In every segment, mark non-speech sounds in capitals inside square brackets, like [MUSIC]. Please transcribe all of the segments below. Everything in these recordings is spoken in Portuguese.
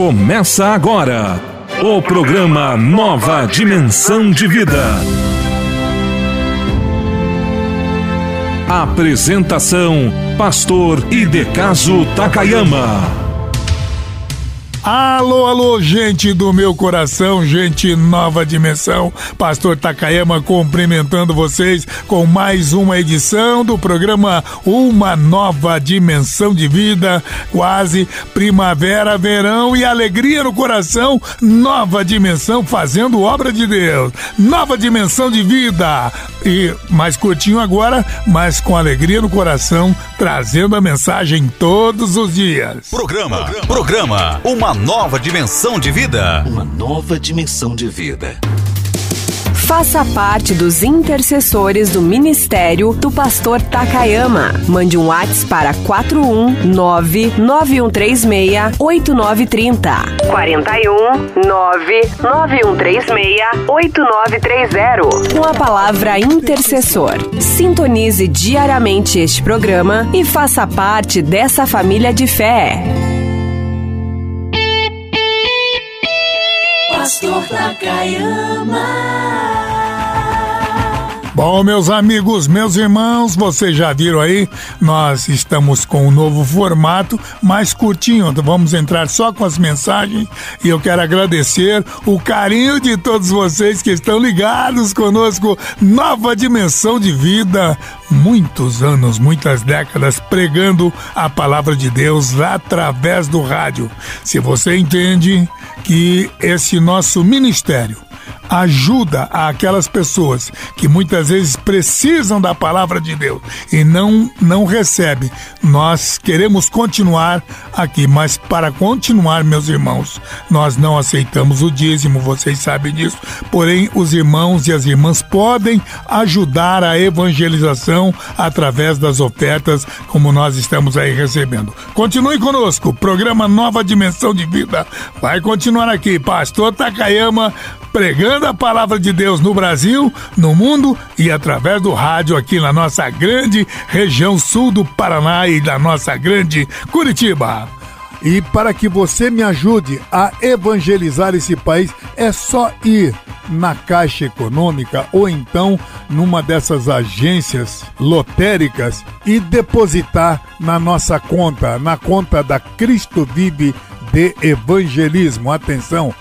Começa agora o programa Nova Dimensão de Vida. Apresentação: Pastor Idecaso Takayama. Alô, alô, gente do meu coração, gente nova dimensão. Pastor Takayama cumprimentando vocês com mais uma edição do programa Uma Nova Dimensão de Vida. Quase primavera, verão e alegria no coração. Nova dimensão fazendo obra de Deus. Nova dimensão de vida. E mais curtinho agora, mas com alegria no coração, trazendo a mensagem todos os dias. Programa, programa, programa Uma nova dimensão de vida. Uma nova dimensão de vida. Faça parte dos intercessores do ministério do pastor Takayama. Mande um WhatsApp para 41991368930. 41991368930. Com a palavra intercessor. Sintonize diariamente este programa e faça parte dessa família de fé. Pastor Takayama. Bom, meus amigos, meus irmãos, vocês já viram aí, nós estamos com um novo formato, mais curtinho. Vamos entrar só com as mensagens e eu quero agradecer o carinho de todos vocês que estão ligados conosco. Nova dimensão de vida, muitos anos, muitas décadas pregando a palavra de Deus através do rádio. Se você entende que esse nosso ministério ajuda aquelas pessoas que muitas vezes precisam da palavra de Deus e não não recebem. Nós queremos continuar aqui, mas para continuar, meus irmãos, nós não aceitamos o dízimo, vocês sabem disso. Porém, os irmãos e as irmãs podem ajudar a evangelização através das ofertas, como nós estamos aí recebendo. Continue conosco, programa Nova Dimensão de Vida vai continuar aqui, Pastor Takayama pregando a palavra de Deus no Brasil, no mundo e através do rádio aqui na nossa grande região sul do Paraná e da nossa grande Curitiba. E para que você me ajude a evangelizar esse país, é só ir na Caixa Econômica ou então numa dessas agências lotéricas e depositar na nossa conta, na conta da Cristo Vive de Evangelismo. Atenção!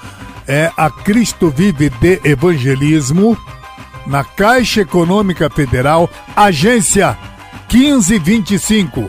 É a Cristo Vive de Evangelismo, na Caixa Econômica Federal, agência 1525.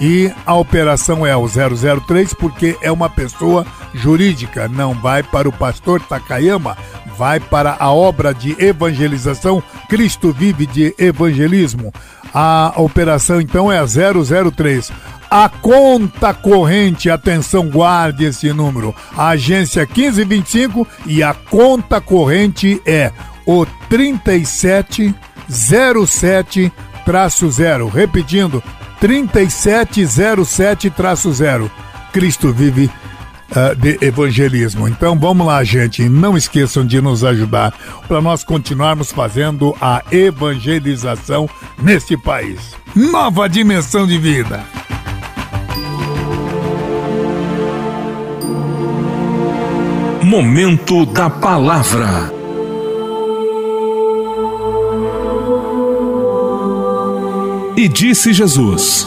E a operação é o 003 porque é uma pessoa jurídica, não vai para o pastor Takayama, vai para a obra de evangelização Cristo Vive de Evangelismo. A operação então é a 003. A conta corrente, atenção, guarde esse número. A agência 1525 e a conta corrente é o 3707-0. Repetindo, 3707-0. Cristo vive uh, de evangelismo. Então vamos lá, gente. Não esqueçam de nos ajudar para nós continuarmos fazendo a evangelização neste país. Nova dimensão de vida. Momento da Palavra. E disse Jesus: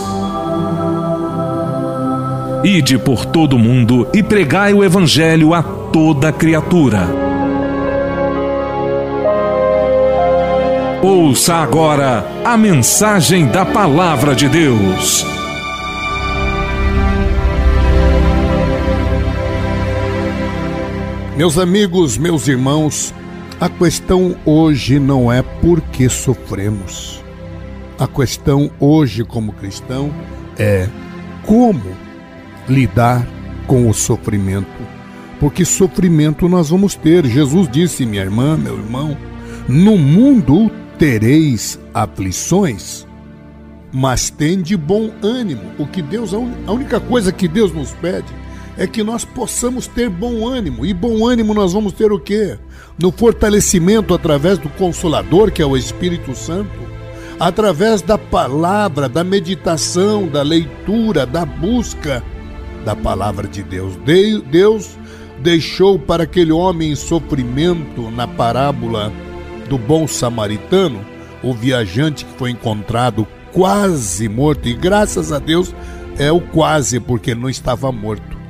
Ide por todo o mundo e pregai o Evangelho a toda criatura. Ouça agora a mensagem da Palavra de Deus. Meus amigos, meus irmãos, a questão hoje não é por que sofremos. A questão hoje, como cristão, é como lidar com o sofrimento. Porque sofrimento nós vamos ter. Jesus disse, minha irmã, meu irmão, no mundo tereis aflições, mas tende bom ânimo. O que Deus, a única coisa que Deus nos pede é que nós possamos ter bom ânimo. E bom ânimo nós vamos ter o quê? No fortalecimento através do Consolador, que é o Espírito Santo, através da palavra, da meditação, da leitura, da busca da palavra de Deus. Deus deixou para aquele homem em sofrimento na parábola do bom samaritano, o viajante que foi encontrado quase morto, e graças a Deus é o quase, porque não estava morto.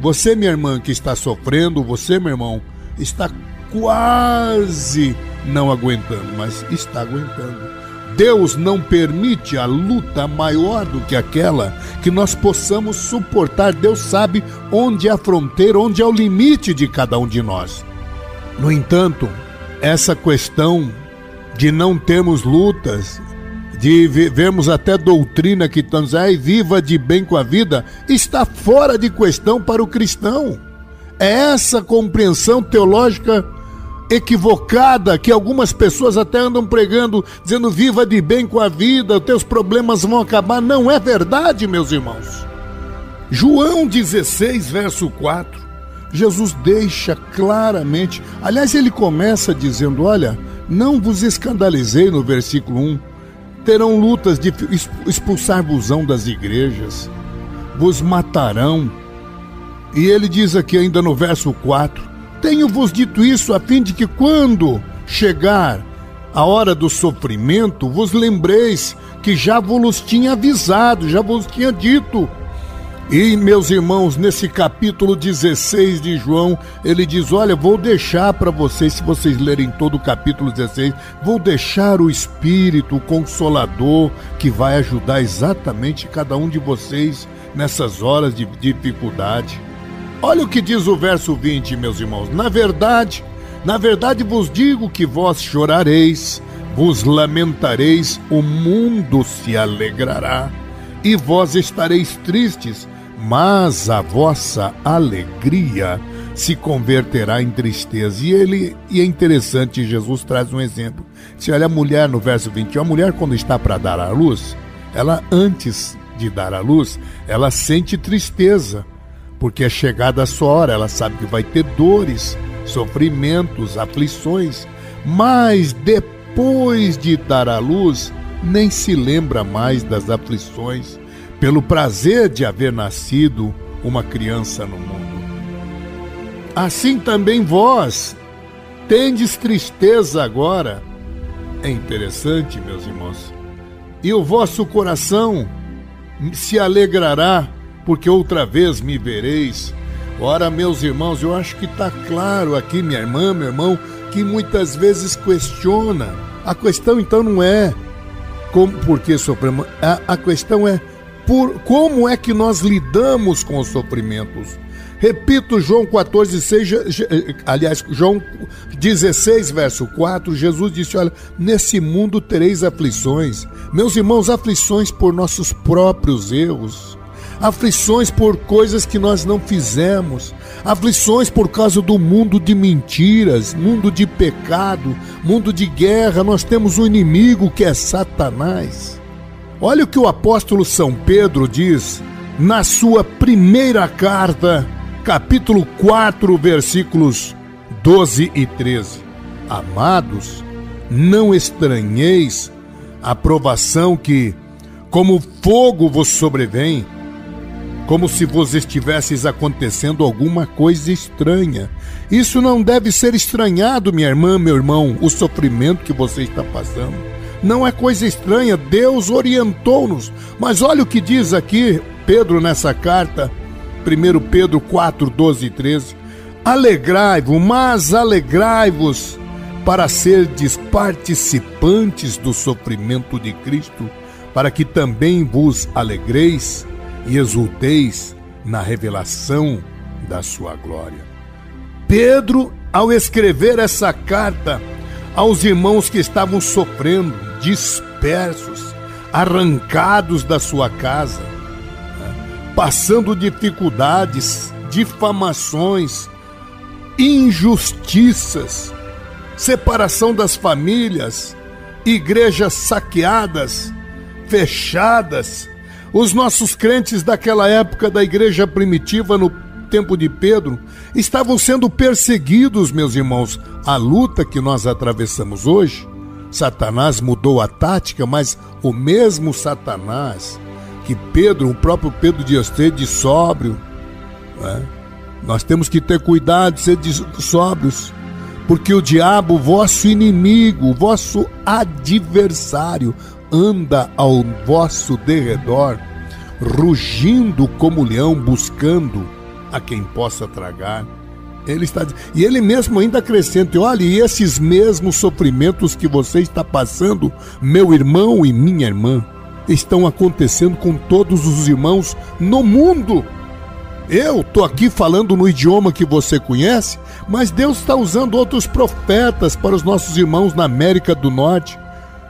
Você, minha irmã, que está sofrendo, você, meu irmão, está quase não aguentando, mas está aguentando. Deus não permite a luta maior do que aquela que nós possamos suportar. Deus sabe onde é a fronteira, onde é o limite de cada um de nós. No entanto, essa questão de não termos lutas, de vermos até doutrina que estamos aí, viva de bem com a vida, está fora de questão para o cristão. É essa compreensão teológica equivocada que algumas pessoas até andam pregando, dizendo viva de bem com a vida, teus problemas vão acabar. Não é verdade, meus irmãos. João 16, verso 4, Jesus deixa claramente, aliás, ele começa dizendo: Olha, não vos escandalizei no versículo 1, terão lutas de expulsar-vosão das igrejas, vos matarão. E ele diz aqui ainda no verso 4: tenho-vos dito isso a fim de que, quando chegar a hora do sofrimento, vos lembreis que já vos tinha avisado, já vos tinha dito. E, meus irmãos, nesse capítulo 16 de João, ele diz: Olha, vou deixar para vocês, se vocês lerem todo o capítulo 16, vou deixar o Espírito, o Consolador, que vai ajudar exatamente cada um de vocês nessas horas de dificuldade. Olha o que diz o verso 20, meus irmãos. Na verdade, na verdade vos digo que vós chorareis, vos lamentareis, o mundo se alegrará, e vós estareis tristes, mas a vossa alegria se converterá em tristeza. E ele e é interessante, Jesus traz um exemplo. Se olha a mulher no verso 21, a mulher quando está para dar à luz, ela antes de dar à luz, ela sente tristeza porque é chegada a sua hora, ela sabe que vai ter dores, sofrimentos, aflições, mas depois de dar à luz, nem se lembra mais das aflições, pelo prazer de haver nascido uma criança no mundo. Assim também vós tendes tristeza agora. É interessante, meus irmãos. E o vosso coração se alegrará porque outra vez me vereis. Ora, meus irmãos, eu acho que está claro aqui, minha irmã, meu irmão, que muitas vezes questiona. A questão então não é como, por que sofremos, a, a questão é por como é que nós lidamos com os sofrimentos. Repito, João 14, 6, aliás, João 16, verso 4, Jesus disse: Olha, nesse mundo tereis aflições. Meus irmãos, aflições por nossos próprios erros aflições por coisas que nós não fizemos, aflições por causa do mundo de mentiras, mundo de pecado, mundo de guerra. Nós temos um inimigo que é Satanás. Olha o que o apóstolo São Pedro diz na sua primeira carta, capítulo 4, versículos 12 e 13. Amados, não estranheis a provação que, como fogo vos sobrevém, como se vos estivesses acontecendo alguma coisa estranha. Isso não deve ser estranhado, minha irmã, meu irmão, o sofrimento que você está passando. Não é coisa estranha, Deus orientou-nos. Mas olha o que diz aqui Pedro nessa carta, 1 Pedro 4, 12 e 13. Alegrai-vos, mas alegrai-vos para serdes participantes do sofrimento de Cristo, para que também vos alegreis e exulteis na revelação da sua glória. Pedro, ao escrever essa carta aos irmãos que estavam sofrendo, dispersos, arrancados da sua casa, né, passando dificuldades, difamações, injustiças, separação das famílias, igrejas saqueadas, fechadas, os nossos crentes daquela época da igreja primitiva, no tempo de Pedro, estavam sendo perseguidos, meus irmãos. A luta que nós atravessamos hoje, Satanás mudou a tática, mas o mesmo Satanás que Pedro, o próprio Pedro de Estede, sóbrio, Né? Nós temos que ter cuidado, ser sóbrios, porque o diabo, vosso inimigo, vosso adversário, anda ao vosso derredor, rugindo como leão, buscando a quem possa tragar. Ele está e ele mesmo ainda acrescenta: olha, e esses mesmos sofrimentos que você está passando, meu irmão e minha irmã, estão acontecendo com todos os irmãos no mundo. Eu estou aqui falando no idioma que você conhece, mas Deus está usando outros profetas para os nossos irmãos na América do Norte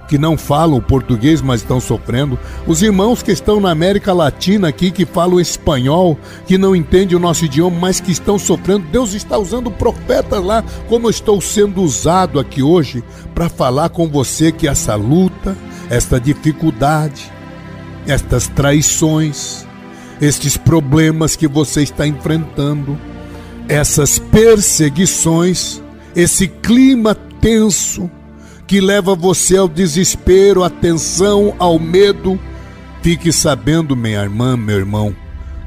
que não falam português, mas estão sofrendo, os irmãos que estão na América Latina aqui, que falam espanhol, que não entendem o nosso idioma, mas que estão sofrendo. Deus está usando profetas lá, como eu estou sendo usado aqui hoje, para falar com você que essa luta, esta dificuldade, estas traições, estes problemas que você está enfrentando, essas perseguições, esse clima tenso, que leva você ao desespero, à tensão, ao medo. Fique sabendo, minha irmã, meu irmão,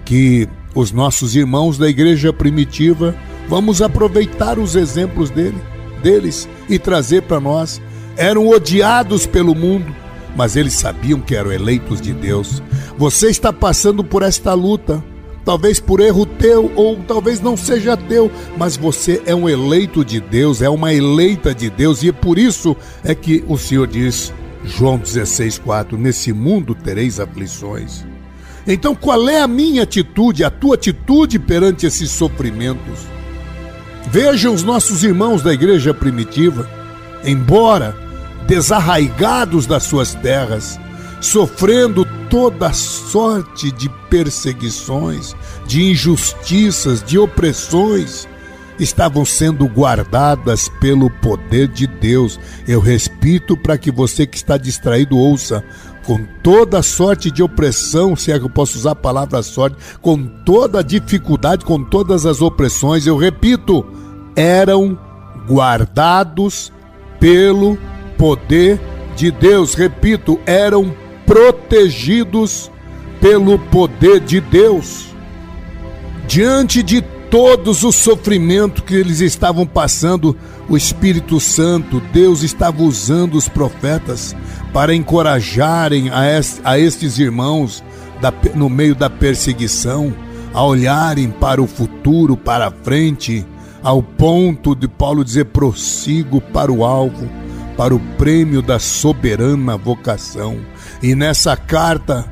que os nossos irmãos da igreja primitiva, vamos aproveitar os exemplos dele, deles e trazer para nós. Eram odiados pelo mundo, mas eles sabiam que eram eleitos de Deus. Você está passando por esta luta talvez por erro teu ou talvez não seja teu, mas você é um eleito de Deus, é uma eleita de Deus e é por isso é que o Senhor diz, João 16:4, nesse mundo tereis aflições. Então, qual é a minha atitude, a tua atitude perante esses sofrimentos? Vejam os nossos irmãos da igreja primitiva, embora desarraigados das suas terras, sofrendo toda sorte de perseguições, de injustiças, de opressões, estavam sendo guardadas pelo poder de Deus. Eu repito para que você que está distraído ouça. Com toda sorte de opressão, se é que eu posso usar a palavra sorte, com toda dificuldade, com todas as opressões, eu repito, eram guardados pelo poder de Deus. Repito, eram protegidos pelo poder de Deus. Diante de todos os sofrimentos que eles estavam passando, o Espírito Santo, Deus estava usando os profetas para encorajarem a, est a estes irmãos no meio da perseguição, a olharem para o futuro, para a frente, ao ponto de Paulo dizer: prossigo para o alvo, para o prêmio da soberana vocação. E nessa carta,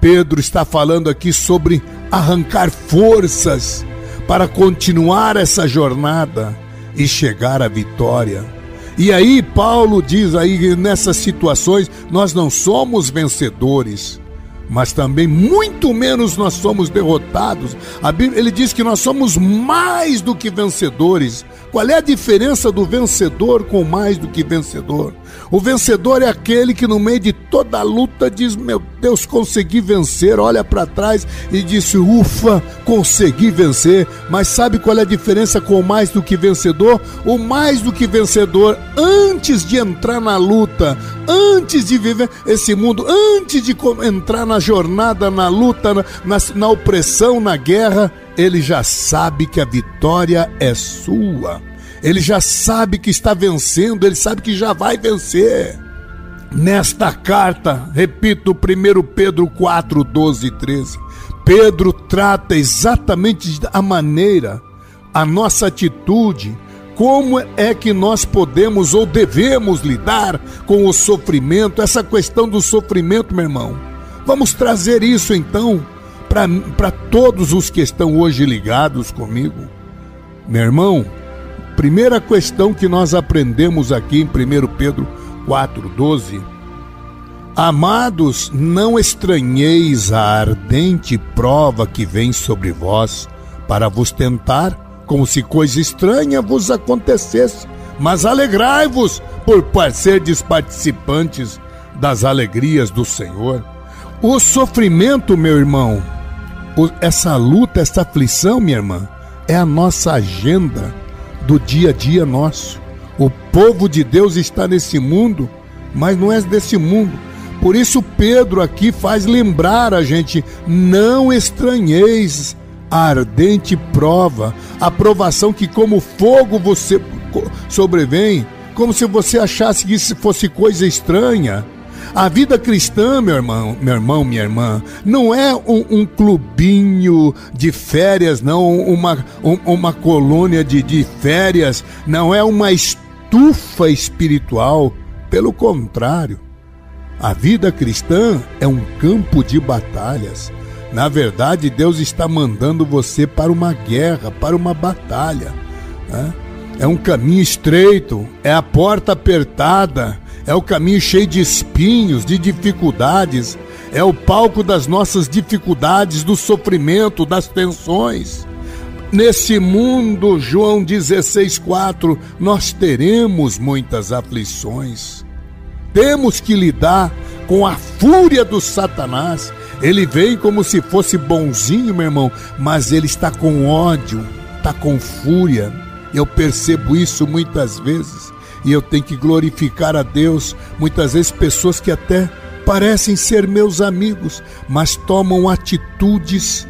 Pedro está falando aqui sobre arrancar forças para continuar essa jornada e chegar à vitória. E aí Paulo diz aí nessas situações nós não somos vencedores, mas também muito menos nós somos derrotados. Bíblia, ele diz que nós somos mais do que vencedores. Qual é a diferença do vencedor com mais do que vencedor? O vencedor é aquele que, no meio de toda a luta, diz: Meu Deus, consegui vencer. Olha para trás e diz: Ufa, consegui vencer. Mas sabe qual é a diferença com o mais do que vencedor? O mais do que vencedor, antes de entrar na luta, antes de viver esse mundo, antes de entrar na jornada, na luta, na, na, na opressão, na guerra, ele já sabe que a vitória é sua. Ele já sabe que está vencendo, ele sabe que já vai vencer. Nesta carta, repito, 1 Pedro 4, 12 e 13, Pedro trata exatamente a maneira, a nossa atitude, como é que nós podemos ou devemos lidar com o sofrimento, essa questão do sofrimento, meu irmão. Vamos trazer isso então para todos os que estão hoje ligados comigo. Meu irmão, Primeira questão que nós aprendemos aqui em 1 Pedro 4,12. Amados, não estranheis a ardente prova que vem sobre vós para vos tentar, como se coisa estranha vos acontecesse, mas alegrai-vos por serdes participantes das alegrias do Senhor. O sofrimento, meu irmão, essa luta, essa aflição, minha irmã, é a nossa agenda do dia a dia nosso. O povo de Deus está nesse mundo, mas não é desse mundo. Por isso, Pedro aqui faz lembrar a gente: não estranheis ardente prova, a provação que como fogo você sobrevém, como se você achasse que isso fosse coisa estranha. A vida cristã, meu irmão, meu irmão, minha irmã, não é um, um clubinho de férias, não, uma, um, uma colônia de, de férias, não é uma estufa espiritual. Pelo contrário, a vida cristã é um campo de batalhas. Na verdade, Deus está mandando você para uma guerra, para uma batalha. Né? É um caminho estreito, é a porta apertada, é o caminho cheio de espinhos, de dificuldades, é o palco das nossas dificuldades, do sofrimento, das tensões. Nesse mundo, João 16,4, nós teremos muitas aflições. Temos que lidar com a fúria do Satanás. Ele vem como se fosse bonzinho, meu irmão, mas ele está com ódio, está com fúria. Eu percebo isso muitas vezes e eu tenho que glorificar a Deus. Muitas vezes, pessoas que até parecem ser meus amigos, mas tomam atitudes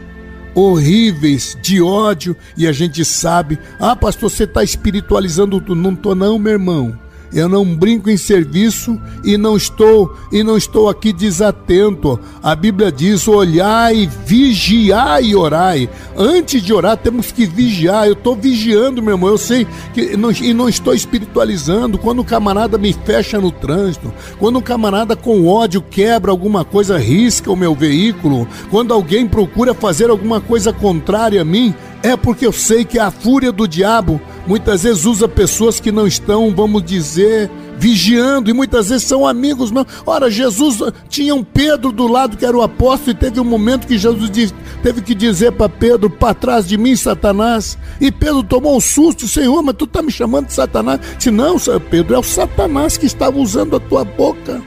horríveis de ódio e a gente sabe, ah, pastor, você está espiritualizando tudo. Não estou, não, meu irmão. Eu não brinco em serviço e não estou e não estou aqui desatento. A Bíblia diz: olhai, vigiai e orai. Antes de orar, temos que vigiar. Eu estou vigiando, meu irmão. Eu sei que não, e não estou espiritualizando. Quando o camarada me fecha no trânsito, quando um camarada com ódio quebra alguma coisa, risca o meu veículo, quando alguém procura fazer alguma coisa contrária a mim, é porque eu sei que a fúria do diabo muitas vezes usa pessoas que não estão, vamos dizer, vigiando, e muitas vezes são amigos mesmo. Ora, Jesus tinha um Pedro do lado que era o apóstolo, e teve um momento que Jesus teve que dizer para Pedro: para trás de mim, Satanás. E Pedro tomou um susto: Senhor, mas tu está me chamando de Satanás? Se não, Pedro, é o Satanás que estava usando a tua boca.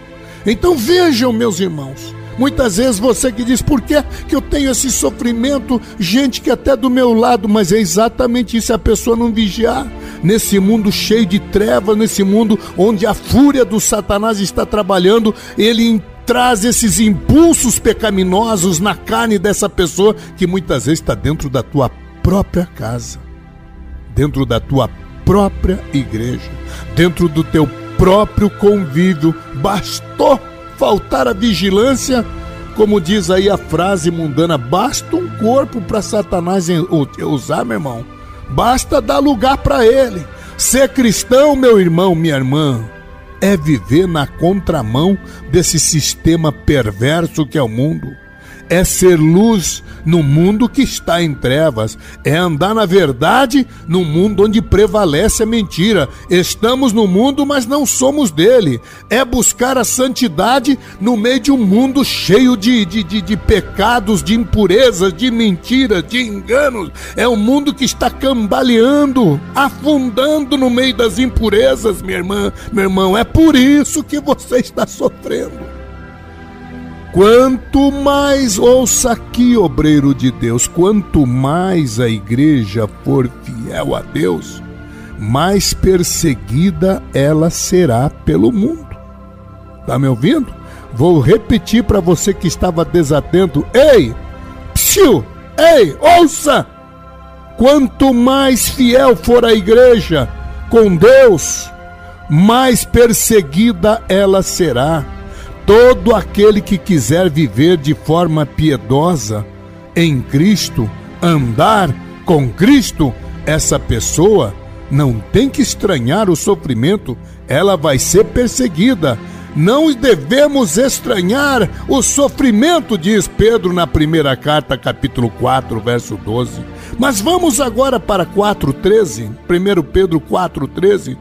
Então vejam, meus irmãos. Muitas vezes você que diz, por que, que eu tenho esse sofrimento? Gente que até do meu lado, mas é exatamente isso, a pessoa não vigiar. Nesse mundo cheio de trevas, nesse mundo onde a fúria do Satanás está trabalhando, ele traz esses impulsos pecaminosos na carne dessa pessoa que muitas vezes está dentro da tua própria casa, dentro da tua própria igreja, dentro do teu próprio convívio. Bastou faltar a vigilância, como diz aí a frase mundana, basta um corpo para Satanás usar, meu irmão. Basta dar lugar para ele. Ser cristão, meu irmão, minha irmã, é viver na contramão desse sistema perverso que é o mundo é ser luz no mundo que está em trevas, é andar na verdade no mundo onde prevalece a mentira. Estamos no mundo, mas não somos dele. É buscar a santidade no meio de um mundo cheio de, de, de, de pecados, de impurezas, de mentiras, de enganos. É um mundo que está cambaleando, afundando no meio das impurezas, minha irmã, meu irmão. É por isso que você está sofrendo. Quanto mais, ouça aqui, obreiro de Deus, quanto mais a igreja for fiel a Deus, mais perseguida ela será pelo mundo. Tá me ouvindo? Vou repetir para você que estava desatento. Ei, psiu, ei, ouça! Quanto mais fiel for a igreja com Deus, mais perseguida ela será Todo aquele que quiser viver de forma piedosa em Cristo, andar com Cristo, essa pessoa não tem que estranhar o sofrimento, ela vai ser perseguida. Não devemos estranhar o sofrimento, diz Pedro na primeira carta, capítulo 4, verso 12. Mas vamos agora para 4,13, 1 Pedro 4,13.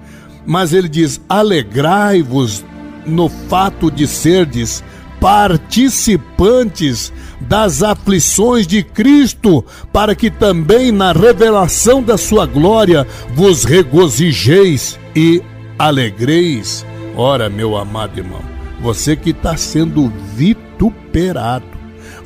Mas ele diz: Alegrai-vos no fato de serdes participantes das aflições de Cristo, para que também na revelação da sua glória vos regozijeis e alegreis. Ora, meu amado irmão, você que está sendo vituperado,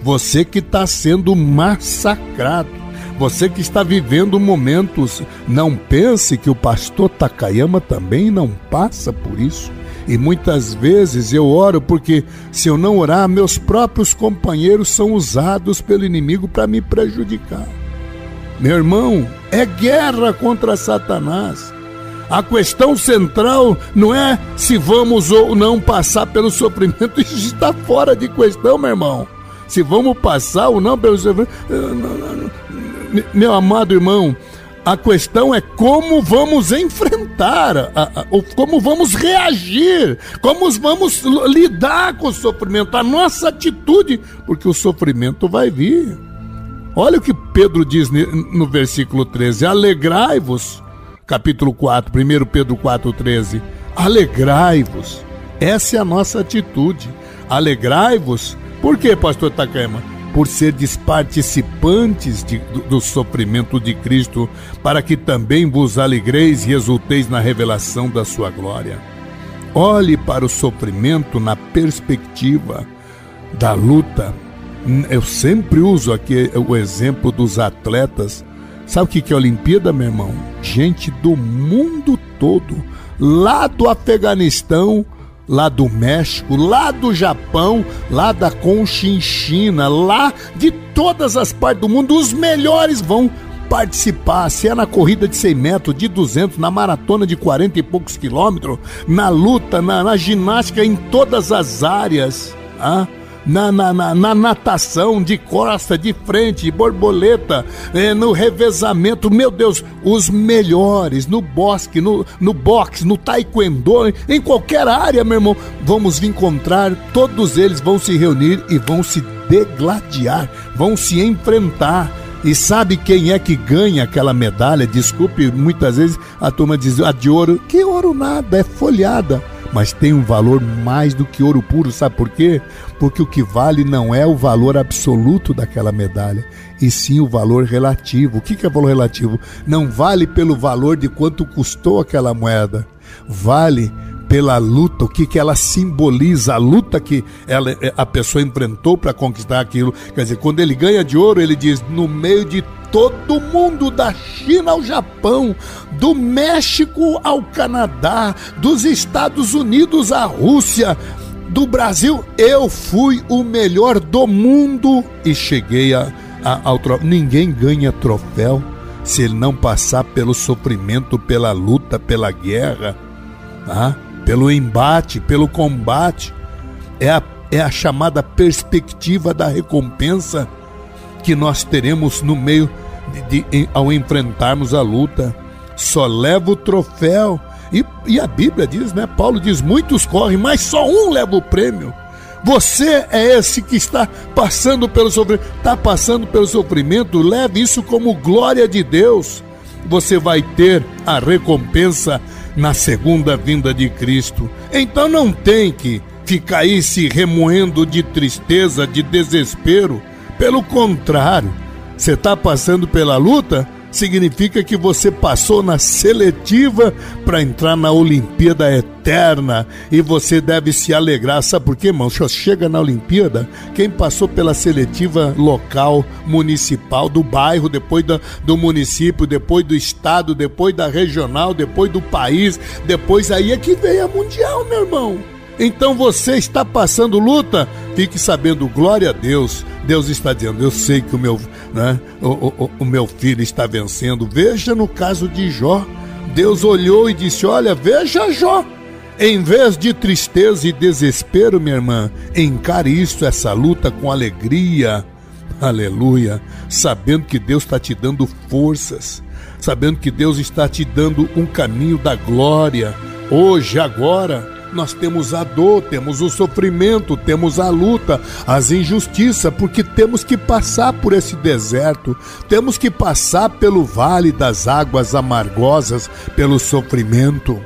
você que está sendo massacrado, você que está vivendo momentos, não pense que o pastor Takayama também não passa por isso. E muitas vezes eu oro porque, se eu não orar, meus próprios companheiros são usados pelo inimigo para me prejudicar. Meu irmão, é guerra contra Satanás. A questão central não é se vamos ou não passar pelo sofrimento, [LAUGHS] isso está fora de questão, meu irmão. Se vamos passar ou não pelo sofrimento. Meu amado irmão, a questão é como vamos enfrentar, como vamos reagir, como vamos lidar com o sofrimento, a nossa atitude, porque o sofrimento vai vir. Olha o que Pedro diz no versículo 13: Alegrai-vos capítulo 4, 1 Pedro 4,13. Alegrai-vos. Essa é a nossa atitude. Alegrai-vos. Por quê, pastor Takema? Por seres participantes de, do, do sofrimento de Cristo, para que também vos alegreis e exulteis na revelação da sua glória. Olhe para o sofrimento na perspectiva da luta. Eu sempre uso aqui o exemplo dos atletas Sabe o que é Olimpíada, meu irmão? Gente do mundo todo, lá do Afeganistão, lá do México, lá do Japão, lá da Conchinchina, lá de todas as partes do mundo, os melhores vão participar, se é na corrida de 100 metros, de 200, na maratona de 40 e poucos quilômetros, na luta, na, na ginástica, em todas as áreas. Ah? Na, na, na, na natação, de costa, de frente, borboleta, é, no revezamento, meu Deus, os melhores, no bosque, no, no boxe, no taekwondo, em qualquer área, meu irmão, vamos encontrar, todos eles vão se reunir e vão se degladiar, vão se enfrentar. E sabe quem é que ganha aquela medalha? Desculpe, muitas vezes a turma diz, a de ouro, que ouro nada, é folhada mas tem um valor mais do que ouro puro, sabe por quê? Porque o que vale não é o valor absoluto daquela medalha, e sim o valor relativo. O que é valor relativo? Não vale pelo valor de quanto custou aquela moeda, vale pela luta, o que, que ela simboliza, a luta que ela, a pessoa enfrentou para conquistar aquilo. Quer dizer, quando ele ganha de ouro, ele diz: no meio de todo mundo, da China ao Japão, do México ao Canadá, dos Estados Unidos à Rússia, do Brasil, eu fui o melhor do mundo e cheguei a, a, ao troféu. Ninguém ganha troféu se ele não passar pelo sofrimento, pela luta, pela guerra, tá? Pelo embate, pelo combate. É a, é a chamada perspectiva da recompensa que nós teremos no meio de, de, ao enfrentarmos a luta. Só leva o troféu. E, e a Bíblia diz, né? Paulo diz: muitos correm, mas só um leva o prêmio. Você é esse que está passando pelo sofrimento, está passando pelo sofrimento, leve isso como glória de Deus. Você vai ter a recompensa na segunda vinda de Cristo. Então não tem que ficar aí se remoendo de tristeza, de desespero. Pelo contrário, você está passando pela luta, significa que você passou na seletiva para entrar na Olimpíada Eterna e você deve se alegrar. Sabe por quê, irmão? Chega na Olimpíada quem passou pela seletiva local, municipal, do bairro, depois do, do município, depois do estado, depois da regional, depois do país, depois aí é que vem a mundial, meu irmão. Então você está passando luta, fique sabendo, glória a Deus. Deus está dizendo, eu sei que o meu, né, o, o, o meu filho está vencendo. Veja no caso de Jó. Deus olhou e disse: Olha, veja Jó. Em vez de tristeza e desespero, minha irmã, encare isso, essa luta com alegria. Aleluia. Sabendo que Deus está te dando forças. Sabendo que Deus está te dando um caminho da glória. Hoje, agora nós temos a dor, temos o sofrimento, temos a luta, as injustiças, porque temos que passar por esse deserto, temos que passar pelo vale das águas amargosas, pelo sofrimento.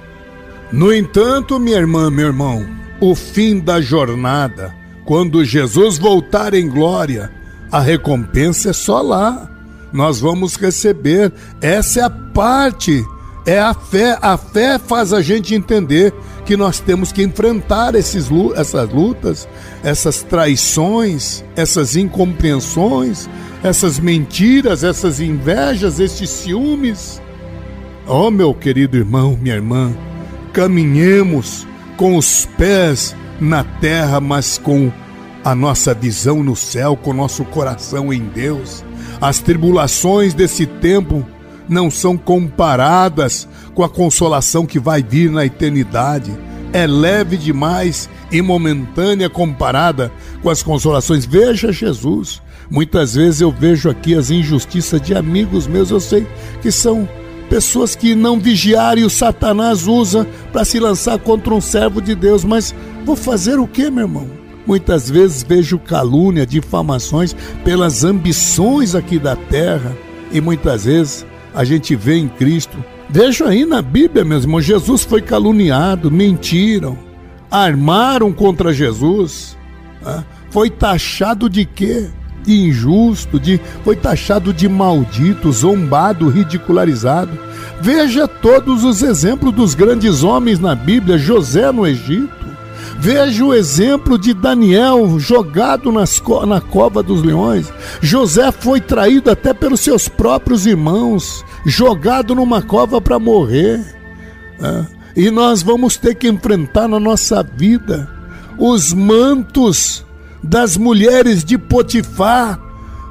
No entanto, minha irmã, meu irmão, o fim da jornada, quando Jesus voltar em glória, a recompensa é só lá. Nós vamos receber, essa é a parte é a fé. A fé faz a gente entender que nós temos que enfrentar esses, essas lutas, essas traições, essas incompreensões, essas mentiras, essas invejas, esses ciúmes. Oh, meu querido irmão, minha irmã, caminhemos com os pés na terra, mas com a nossa visão no céu, com nosso coração em Deus. As tribulações desse tempo não são comparadas com a consolação que vai vir na eternidade. É leve demais e momentânea comparada com as consolações. Veja Jesus. Muitas vezes eu vejo aqui as injustiças de amigos meus, eu sei que são pessoas que não vigiaram e o Satanás usa para se lançar contra um servo de Deus. Mas vou fazer o que, meu irmão? Muitas vezes vejo calúnia, difamações pelas ambições aqui da terra e muitas vezes a gente vê em Cristo. Vejo aí na Bíblia, meus irmãos, Jesus foi caluniado, mentiram, armaram contra Jesus, né? foi taxado de quê? De injusto, de, foi taxado de maldito, zombado, ridicularizado. Veja todos os exemplos dos grandes homens na Bíblia, José no Egito, Veja o exemplo de Daniel jogado nas, na cova dos leões. José foi traído até pelos seus próprios irmãos, jogado numa cova para morrer. É. E nós vamos ter que enfrentar na nossa vida os mantos das mulheres de Potifar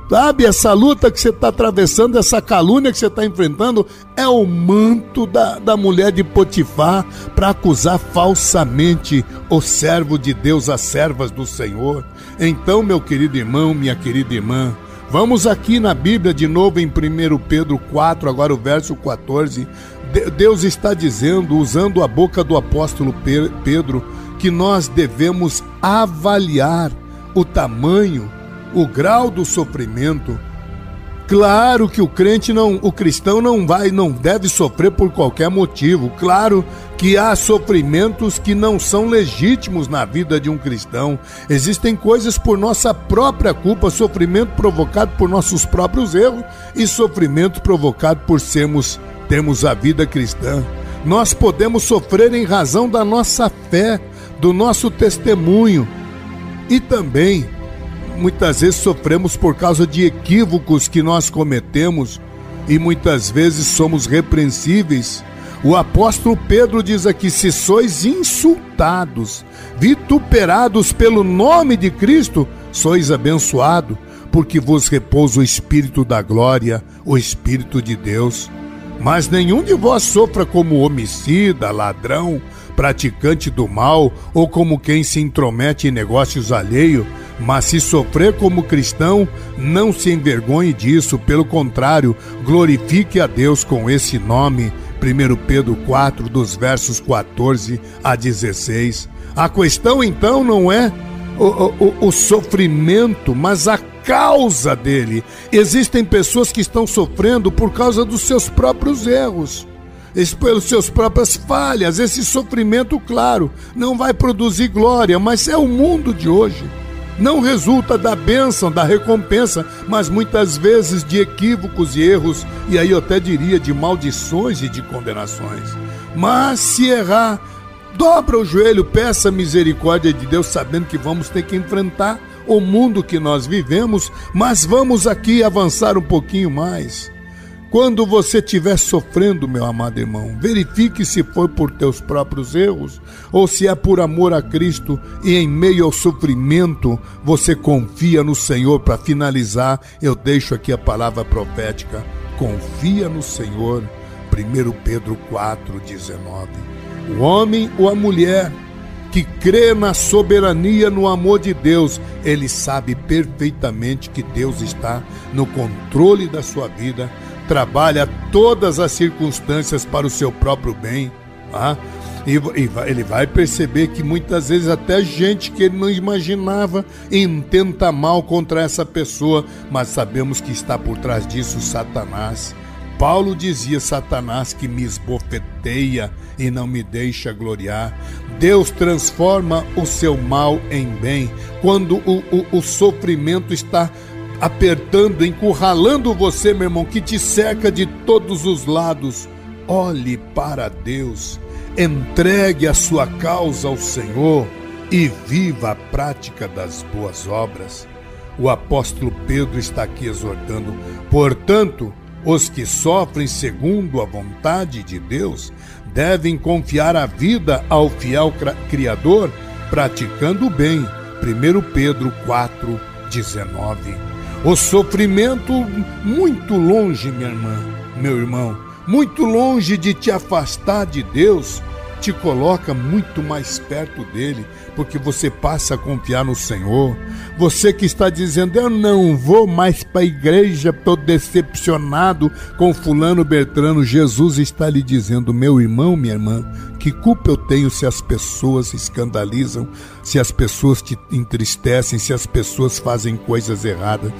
Sabe, essa luta que você está atravessando, essa calúnia que você está enfrentando, é o manto da, da mulher de Potifar para acusar falsamente o servo de Deus, as servas do Senhor. Então, meu querido irmão, minha querida irmã, vamos aqui na Bíblia de novo em 1 Pedro 4, agora o verso 14. Deus está dizendo, usando a boca do apóstolo Pedro, que nós devemos avaliar o tamanho o grau do sofrimento. Claro que o crente não, o cristão não vai, não deve sofrer por qualquer motivo. Claro que há sofrimentos que não são legítimos na vida de um cristão. Existem coisas por nossa própria culpa, sofrimento provocado por nossos próprios erros e sofrimento provocado por sermos termos a vida cristã. Nós podemos sofrer em razão da nossa fé, do nosso testemunho e também muitas vezes sofremos por causa de equívocos que nós cometemos e muitas vezes somos repreensíveis. O apóstolo Pedro diz aqui: se sois insultados, vituperados pelo nome de Cristo, sois abençoado, porque vos repousa o Espírito da glória, o Espírito de Deus. Mas nenhum de vós sofra como homicida, ladrão, praticante do mal ou como quem se intromete em negócios alheios mas se sofrer como cristão, não se envergonhe disso, pelo contrário, glorifique a Deus com esse nome. 1 Pedro 4, dos versos 14 a 16. A questão então não é o, o, o sofrimento, mas a causa dele. Existem pessoas que estão sofrendo por causa dos seus próprios erros pelas suas próprias falhas. Esse sofrimento, claro, não vai produzir glória, mas é o mundo de hoje não resulta da bênção, da recompensa, mas muitas vezes de equívocos e erros, e aí eu até diria de maldições e de condenações. Mas se errar, dobra o joelho, peça misericórdia de Deus, sabendo que vamos ter que enfrentar o mundo que nós vivemos, mas vamos aqui avançar um pouquinho mais. Quando você estiver sofrendo, meu amado irmão, verifique se foi por teus próprios erros ou se é por amor a Cristo e em meio ao sofrimento você confia no Senhor. Para finalizar, eu deixo aqui a palavra profética: confia no Senhor. 1 Pedro 4,19. O homem ou a mulher que crê na soberania, no amor de Deus, ele sabe perfeitamente que Deus está no controle da sua vida trabalha todas as circunstâncias para o seu próprio bem. Tá? E, e ele vai perceber que muitas vezes até gente que ele não imaginava intenta mal contra essa pessoa, mas sabemos que está por trás disso Satanás. Paulo dizia: Satanás que me esbofeteia e não me deixa gloriar. Deus transforma o seu mal em bem. Quando o, o, o sofrimento está apertando, encurralando você, meu irmão, que te cerca de todos os lados. Olhe para Deus, entregue a sua causa ao Senhor e viva a prática das boas obras. O apóstolo Pedro está aqui exortando, portanto, os que sofrem segundo a vontade de Deus devem confiar a vida ao fiel Criador, praticando o bem 1 Pedro 4, 19. O sofrimento muito longe, minha irmã, meu irmão, muito longe de te afastar de Deus, te coloca muito mais perto dele, porque você passa a confiar no Senhor. Você que está dizendo, eu não vou mais para a igreja, estou decepcionado com Fulano Bertrano. Jesus está lhe dizendo, meu irmão, minha irmã, que culpa eu tenho se as pessoas escandalizam, se as pessoas te entristecem, se as pessoas fazem coisas erradas?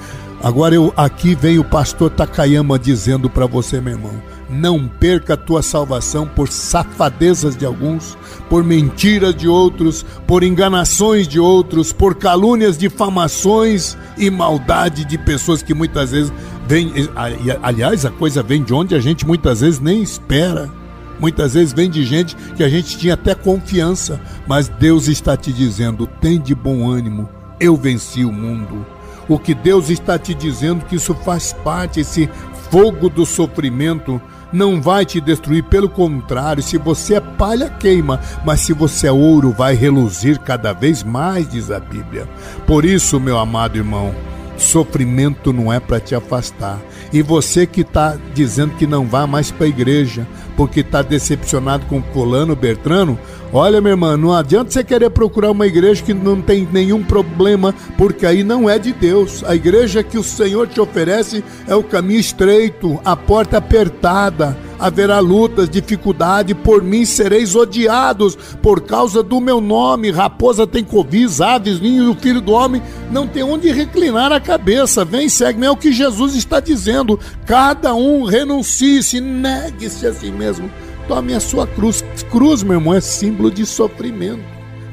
Agora eu aqui vem o pastor Takayama dizendo para você, meu irmão, não perca a tua salvação por safadezas de alguns, por mentiras de outros, por enganações de outros, por calúnias, difamações e maldade de pessoas que muitas vezes vem, aliás, a coisa vem de onde a gente muitas vezes nem espera. Muitas vezes vem de gente que a gente tinha até confiança, mas Deus está te dizendo: tem de bom ânimo, eu venci o mundo. O que Deus está te dizendo que isso faz parte, esse fogo do sofrimento não vai te destruir, pelo contrário, se você é palha, queima, mas se você é ouro, vai reluzir cada vez mais, diz a Bíblia. Por isso, meu amado irmão, sofrimento não é para te afastar. E você que está dizendo que não vá mais para a igreja, porque está decepcionado com fulano Bertrano, olha, minha irmã, não adianta você querer procurar uma igreja que não tem nenhum problema, porque aí não é de Deus. A igreja que o Senhor te oferece é o caminho estreito, a porta apertada haverá lutas, dificuldade, por mim sereis odiados por causa do meu nome. Raposa tem covis, aves, ninho o filho do homem não tem onde reclinar a cabeça. Vem, segue-me, é o que Jesus está dizendo. Cada um renuncie-se, negue-se a si mesmo. Tome a sua cruz. Cruz, meu irmão, é símbolo de sofrimento,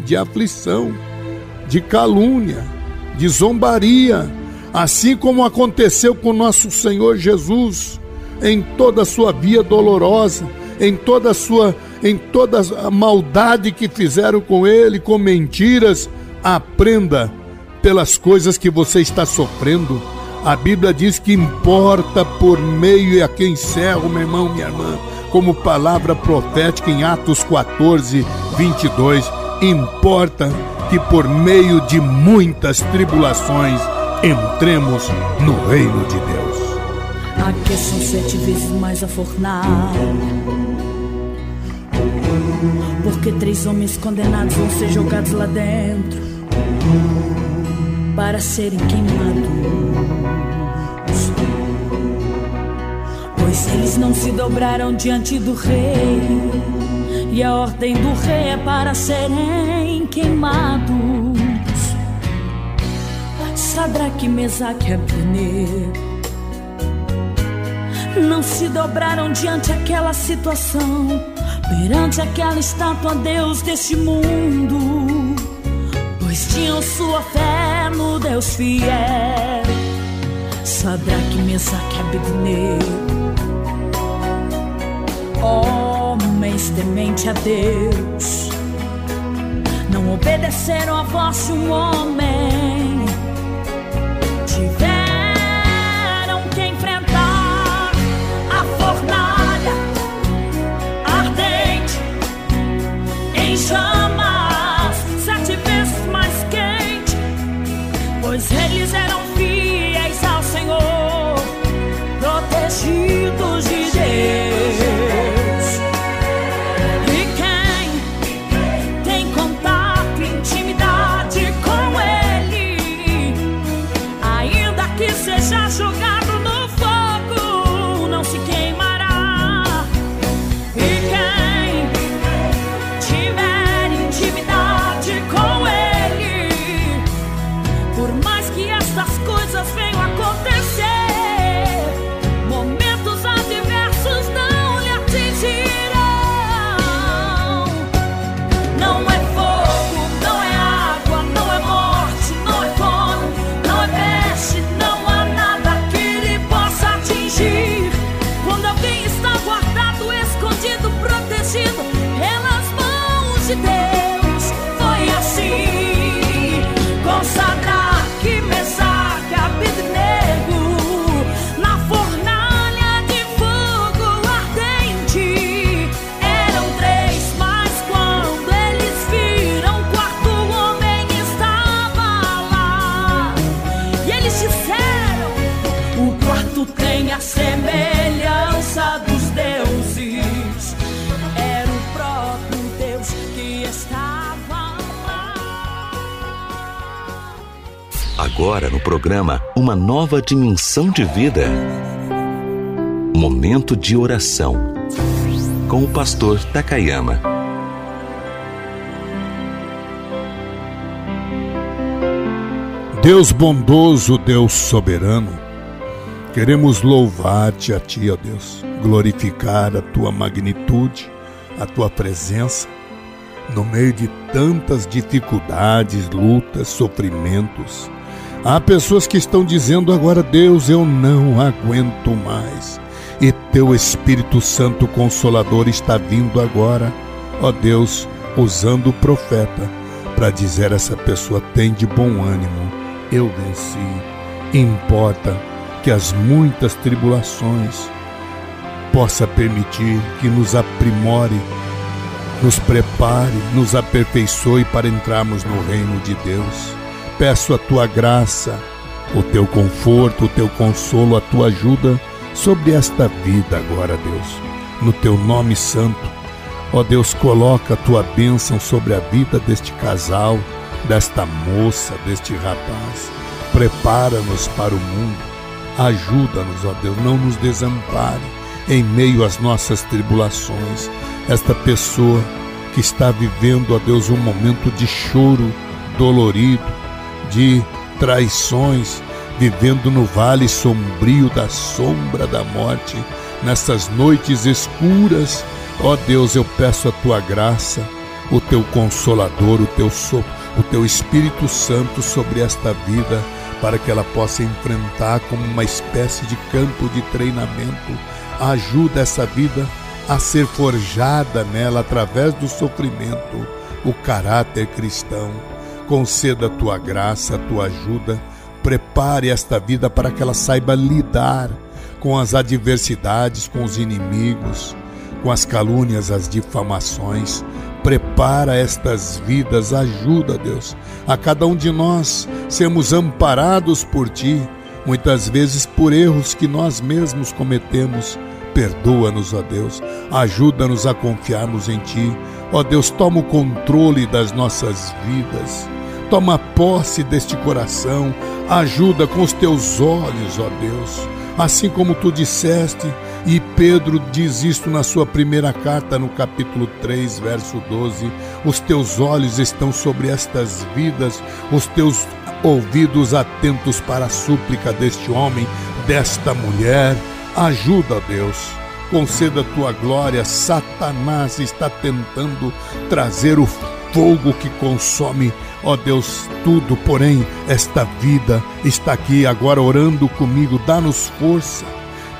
de aflição, de calúnia, de zombaria. Assim como aconteceu com nosso Senhor Jesus em toda a sua via dolorosa, em toda a sua em toda a maldade que fizeram com ele, com mentiras, aprenda pelas coisas que você está sofrendo. A Bíblia diz que importa por meio, e aqui encerro, meu irmão, minha irmã, como palavra profética em Atos 14, 22, importa que por meio de muitas tribulações entremos no reino de Deus. São sete vezes mais a fornalha. Porque três homens condenados vão ser jogados lá dentro para serem queimados. Pois eles não se dobraram diante do rei, e a ordem do rei é para serem queimados. Sadraque, Mesaque e Abner não se dobraram diante aquela situação, perante aquela estátua Deus deste mundo, pois tinham sua fé no Deus fiel. Sadraque, Mesaque e Abednego, homens temente a Deus, não obedeceram a voz de um homem, tem a semelhança dos deuses. Era o próprio Deus que estava lá. Agora no programa, uma nova dimensão de vida. Momento de oração com o pastor Takayama. Deus bondoso, Deus soberano, queremos louvar-te a ti, ó Deus, glorificar a tua magnitude, a tua presença no meio de tantas dificuldades, lutas, sofrimentos. Há pessoas que estão dizendo agora, Deus, eu não aguento mais. E teu Espírito Santo Consolador está vindo agora, ó Deus, usando o profeta para dizer a essa pessoa: tem de bom ânimo, eu venci. Importa que as muitas tribulações possa permitir que nos aprimore nos prepare, nos aperfeiçoe para entrarmos no reino de Deus. Peço a tua graça, o teu conforto, o teu consolo, a tua ajuda sobre esta vida agora, Deus. No teu nome santo, ó Deus, coloca a tua bênção sobre a vida deste casal, desta moça, deste rapaz. Prepara-nos para o mundo. Ajuda-nos, ó Deus, não nos desampare em meio às nossas tribulações. Esta pessoa que está vivendo, ó Deus, um momento de choro dolorido, de traições, vivendo no vale sombrio da sombra da morte, nessas noites escuras, ó Deus, eu peço a tua graça, o teu consolador, o teu so, o teu Espírito Santo sobre esta vida, para que ela possa enfrentar como uma espécie de campo de treinamento. Ajuda essa vida a ser forjada nela através do sofrimento o caráter cristão. Conceda a tua graça, a tua ajuda. Prepare esta vida para que ela saiba lidar com as adversidades, com os inimigos, com as calúnias, as difamações. Prepara estas vidas, ajuda, Deus, a cada um de nós sermos amparados por Ti, muitas vezes por erros que nós mesmos cometemos Perdoa-nos, ó Deus. Ajuda-nos a confiarmos em Ti. Ó Deus, toma o controle das nossas vidas. Toma posse deste coração. Ajuda com os teus olhos, ó Deus. Assim como tu disseste, e Pedro diz isto na sua primeira carta, no capítulo 3, verso 12: Os teus olhos estão sobre estas vidas, os teus ouvidos atentos para a súplica deste homem, desta mulher Ajuda, Deus. Conceda a tua glória. Satanás está tentando trazer o fogo que consome, ó Deus, tudo. Porém, esta vida está aqui agora orando comigo. Dá-nos força.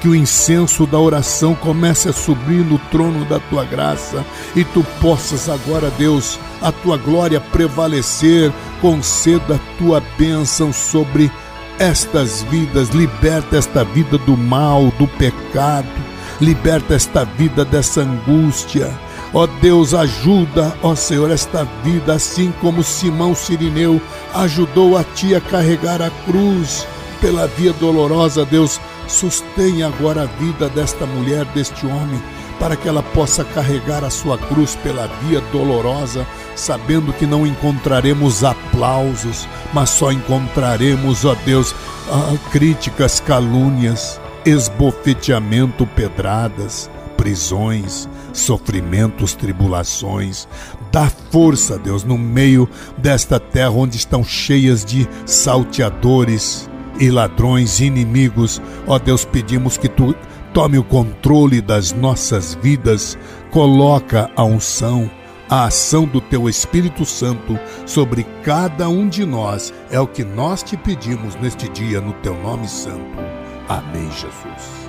Que o incenso da oração comece a subir no trono da tua graça e tu possas agora, Deus, a tua glória prevalecer. Conceda a tua bênção sobre estas vidas, liberta esta vida do mal, do pecado, liberta esta vida dessa angústia. Ó Deus, ajuda, ó Senhor, esta vida, assim como Simão Sirineu ajudou a ti a carregar a cruz pela via dolorosa, Deus, sustenha agora a vida desta mulher, deste homem para que ela possa carregar a sua cruz pela via dolorosa, sabendo que não encontraremos aplausos, mas só encontraremos, ó Deus, ah, críticas, calúnias, esbofeteamento, pedradas, prisões, sofrimentos, tribulações. Dá força, Deus, no meio desta terra onde estão cheias de salteadores e ladrões inimigos. Ó Deus, pedimos que tu tome o controle das nossas vidas, coloca a unção, a ação do teu Espírito Santo sobre cada um de nós. É o que nós te pedimos neste dia, no teu nome santo. Amém, Jesus.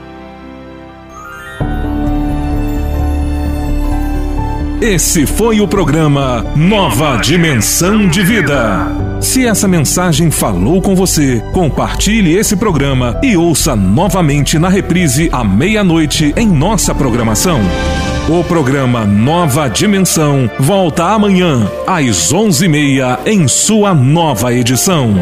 Esse foi o programa Nova Dimensão de Vida. Se essa mensagem falou com você, compartilhe esse programa e ouça novamente na reprise à meia-noite em nossa programação. O programa Nova Dimensão volta amanhã às onze e meia em sua nova edição.